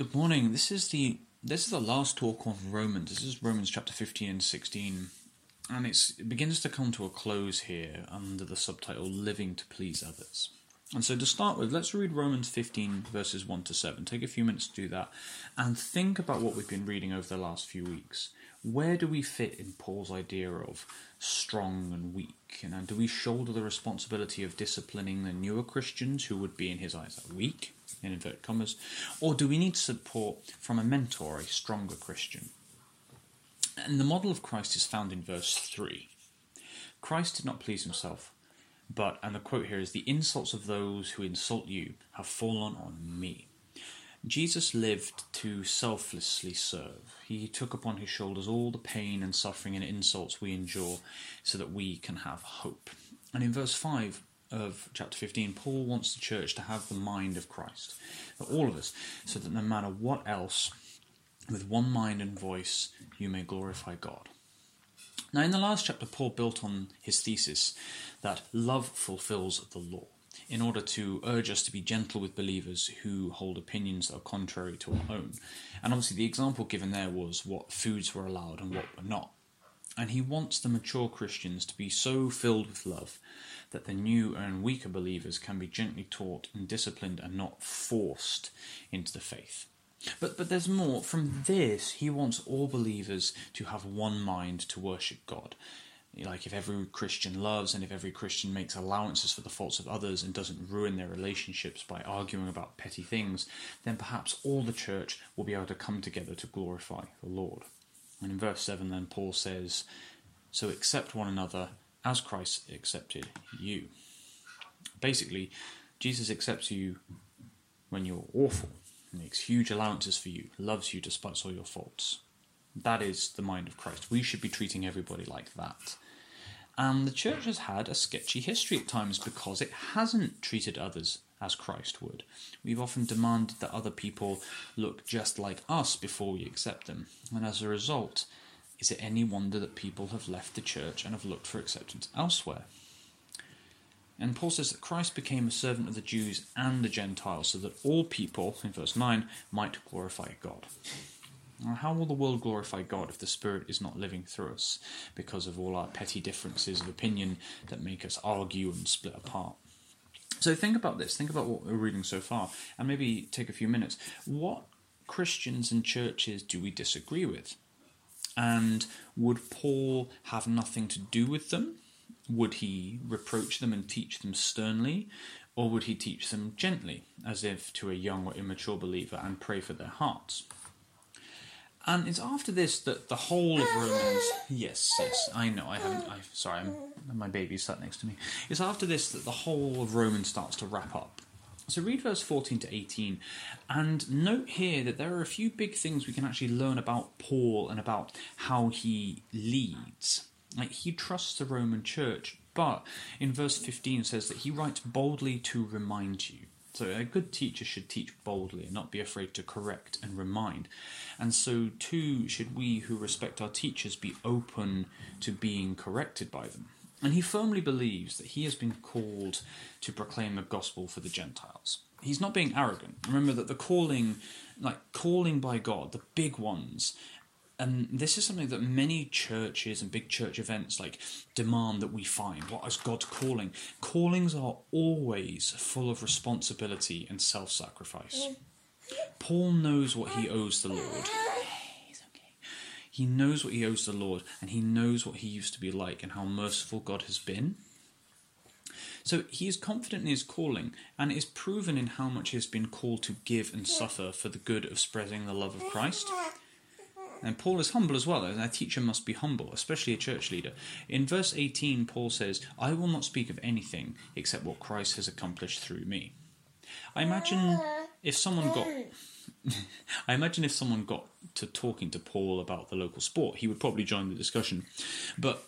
Good morning. This is the this is the last talk on Romans. This is Romans chapter 15 and 16. And it begins to come to a close here under the subtitle Living to Please Others. And so to start with, let's read Romans 15 verses 1 to 7. Take a few minutes to do that and think about what we've been reading over the last few weeks. Where do we fit in Paul's idea of strong and weak? Know, do we shoulder the responsibility of disciplining the newer Christians who would be in his eyes weak? In inverted commas, or do we need support from a mentor, a stronger Christian? And the model of Christ is found in verse 3. Christ did not please himself, but, and the quote here is, the insults of those who insult you have fallen on me. Jesus lived to selflessly serve. He took upon his shoulders all the pain and suffering and insults we endure so that we can have hope. And in verse 5, of chapter 15, Paul wants the church to have the mind of Christ, all of us, so that no matter what else, with one mind and voice, you may glorify God. Now, in the last chapter, Paul built on his thesis that love fulfills the law in order to urge us to be gentle with believers who hold opinions that are contrary to our own. And obviously, the example given there was what foods were allowed and what were not. And he wants the mature Christians to be so filled with love that the new and weaker believers can be gently taught and disciplined and not forced into the faith. But, but there's more. From this, he wants all believers to have one mind to worship God. Like if every Christian loves and if every Christian makes allowances for the faults of others and doesn't ruin their relationships by arguing about petty things, then perhaps all the church will be able to come together to glorify the Lord. And in verse 7, then Paul says, So accept one another as Christ accepted you. Basically, Jesus accepts you when you're awful, makes huge allowances for you, loves you despite all your faults. That is the mind of Christ. We should be treating everybody like that. And the church has had a sketchy history at times because it hasn't treated others as Christ would. We've often demanded that other people look just like us before we accept them, and as a result, is it any wonder that people have left the church and have looked for acceptance elsewhere? And Paul says that Christ became a servant of the Jews and the Gentiles so that all people, in verse 9, might glorify God. How will the world glorify God if the Spirit is not living through us because of all our petty differences of opinion that make us argue and split apart? So think about this, think about what we're reading so far, and maybe take a few minutes. What Christians and churches do we disagree with? And would Paul have nothing to do with them? Would he reproach them and teach them sternly? Or would he teach them gently, as if to a young or immature believer, and pray for their hearts? And it's after this that the whole of Romans. Yes, yes, I know. I haven't. I sorry, I'm, my baby's sat next to me. It's after this that the whole of Romans starts to wrap up. So read verse 14 to 18 and note here that there are a few big things we can actually learn about Paul and about how he leads. Like he trusts the Roman church, but in verse 15 says that he writes boldly to remind you. So a good teacher should teach boldly and not be afraid to correct and remind. And so too should we who respect our teachers be open to being corrected by them. And he firmly believes that he has been called to proclaim the gospel for the Gentiles. He's not being arrogant. Remember that the calling, like calling by God, the big ones, and this is something that many churches and big church events like demand that we find. What is God's calling? Callings are always full of responsibility and self sacrifice. Paul knows what he owes the Lord he knows what he owes the Lord, and he knows what he used to be like and how merciful God has been. So he is confident in his calling, and it is proven in how much he has been called to give and suffer for the good of spreading the love of Christ. And Paul is humble as well, and a teacher must be humble, especially a church leader. In verse 18, Paul says, I will not speak of anything except what Christ has accomplished through me. I imagine if someone got I imagine if someone got to talking to Paul about the local sport, he would probably join the discussion. But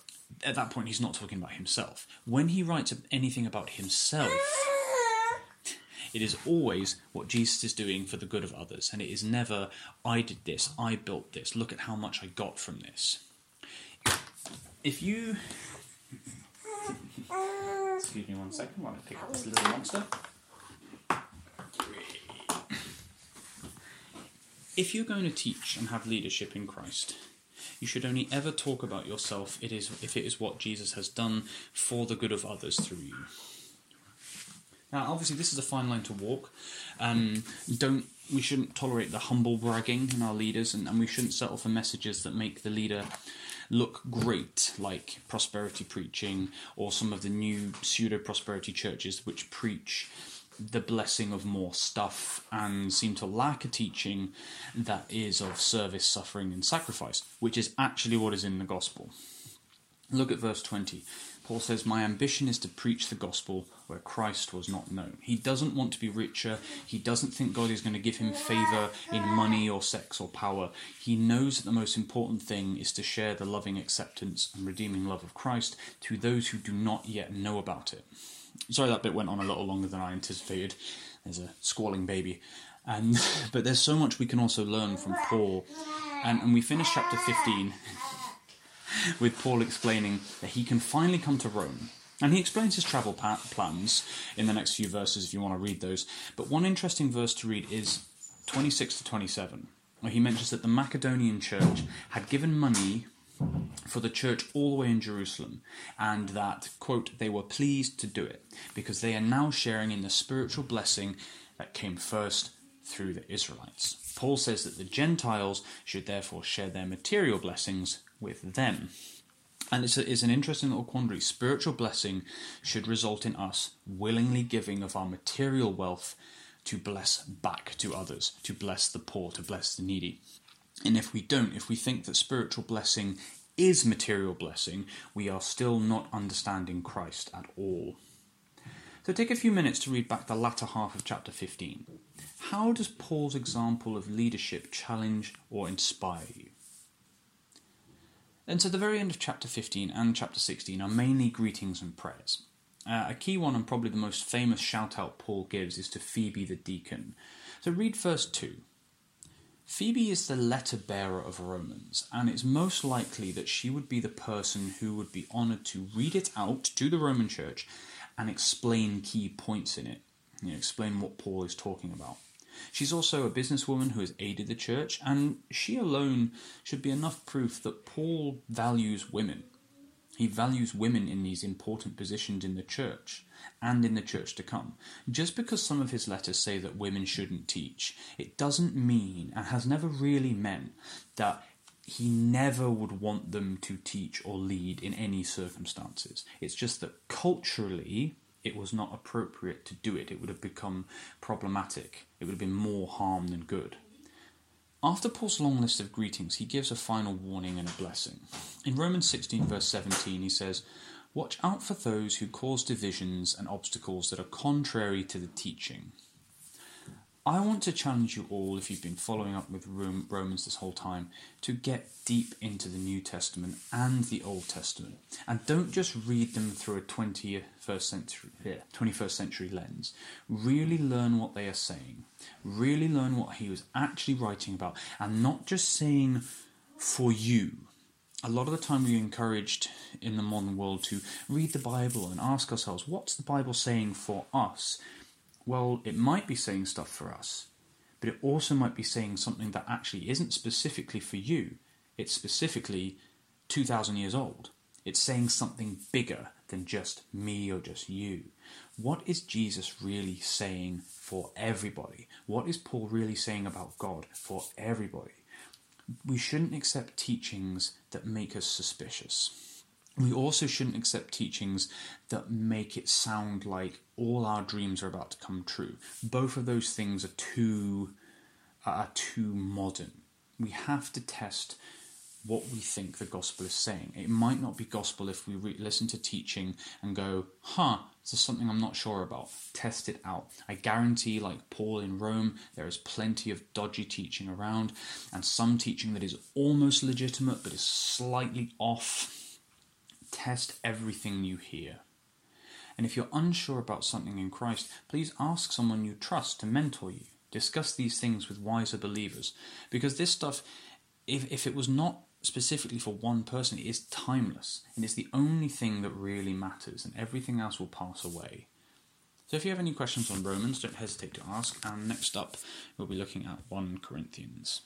at that point, he's not talking about himself. When he writes anything about himself, it is always what Jesus is doing for the good of others, and it is never, I did this, I built this, look at how much I got from this. If you. Excuse me one second while I pick up this little monster. If you're going to teach and have leadership in Christ, you should only ever talk about yourself it is if it is what Jesus has done for the good of others through you. Now, obviously, this is a fine line to walk. Um, don't we shouldn't tolerate the humble bragging in our leaders, and, and we shouldn't settle for messages that make the leader look great, like prosperity preaching or some of the new pseudo prosperity churches which preach the blessing of more stuff and seem to lack a teaching that is of service, suffering, and sacrifice, which is actually what is in the gospel. Look at verse 20. Paul says, My ambition is to preach the gospel where Christ was not known. He doesn't want to be richer. He doesn't think God is going to give him favor in money or sex or power. He knows that the most important thing is to share the loving acceptance and redeeming love of Christ to those who do not yet know about it. Sorry that bit went on a little longer than I anticipated. There's a squalling baby. And, but there's so much we can also learn from Paul. And, and we finish chapter 15 with Paul explaining that he can finally come to Rome. And he explains his travel plans in the next few verses if you want to read those. But one interesting verse to read is 26 to 27, where he mentions that the Macedonian church had given money for the church all the way in Jerusalem, and that, quote, they were pleased to do it because they are now sharing in the spiritual blessing that came first through the Israelites. Paul says that the Gentiles should therefore share their material blessings with them. And it's, a, it's an interesting little quandary. Spiritual blessing should result in us willingly giving of our material wealth to bless back to others, to bless the poor, to bless the needy. And if we don't, if we think that spiritual blessing is material blessing, we are still not understanding Christ at all. So take a few minutes to read back the latter half of chapter 15. How does Paul's example of leadership challenge or inspire you? And so the very end of chapter 15 and chapter 16 are mainly greetings and prayers. Uh, a key one and probably the most famous shout out Paul gives is to Phoebe the deacon. So read verse 2. Phoebe is the letter bearer of Romans, and it's most likely that she would be the person who would be honoured to read it out to the Roman church and explain key points in it, you know, explain what Paul is talking about. She's also a businesswoman who has aided the church, and she alone should be enough proof that Paul values women. He values women in these important positions in the church and in the church to come. Just because some of his letters say that women shouldn't teach, it doesn't mean, and has never really meant, that he never would want them to teach or lead in any circumstances. It's just that culturally, it was not appropriate to do it. It would have become problematic. It would have been more harm than good. After Paul's long list of greetings, he gives a final warning and a blessing. In Romans 16, verse 17, he says, Watch out for those who cause divisions and obstacles that are contrary to the teaching I want to challenge you all, if you've been following up with Romans this whole time, to get deep into the New Testament and the Old Testament, and don't just read them through a 21st century, yeah, 21st century lens. Really learn what they are saying. Really learn what he was actually writing about, and not just saying for you. A lot of the time, we're encouraged in the modern world to read the Bible and ask ourselves, what's the Bible saying for us? Well, it might be saying stuff for us, but it also might be saying something that actually isn't specifically for you. It's specifically 2,000 years old. It's saying something bigger than just me or just you. What is Jesus really saying for everybody? What is Paul really saying about God for everybody? We shouldn't accept teachings that make us suspicious we also shouldn't accept teachings that make it sound like all our dreams are about to come true. Both of those things are too are too modern. We have to test what we think the gospel is saying. It might not be gospel if we re- listen to teaching and go, "Huh, this is something I'm not sure about." Test it out. I guarantee, like Paul in Rome, there is plenty of dodgy teaching around, and some teaching that is almost legitimate but is slightly off Test everything you hear. And if you're unsure about something in Christ, please ask someone you trust to mentor you. Discuss these things with wiser believers. Because this stuff, if, if it was not specifically for one person, it is timeless. And it's the only thing that really matters, and everything else will pass away. So if you have any questions on Romans, don't hesitate to ask. And next up, we'll be looking at 1 Corinthians.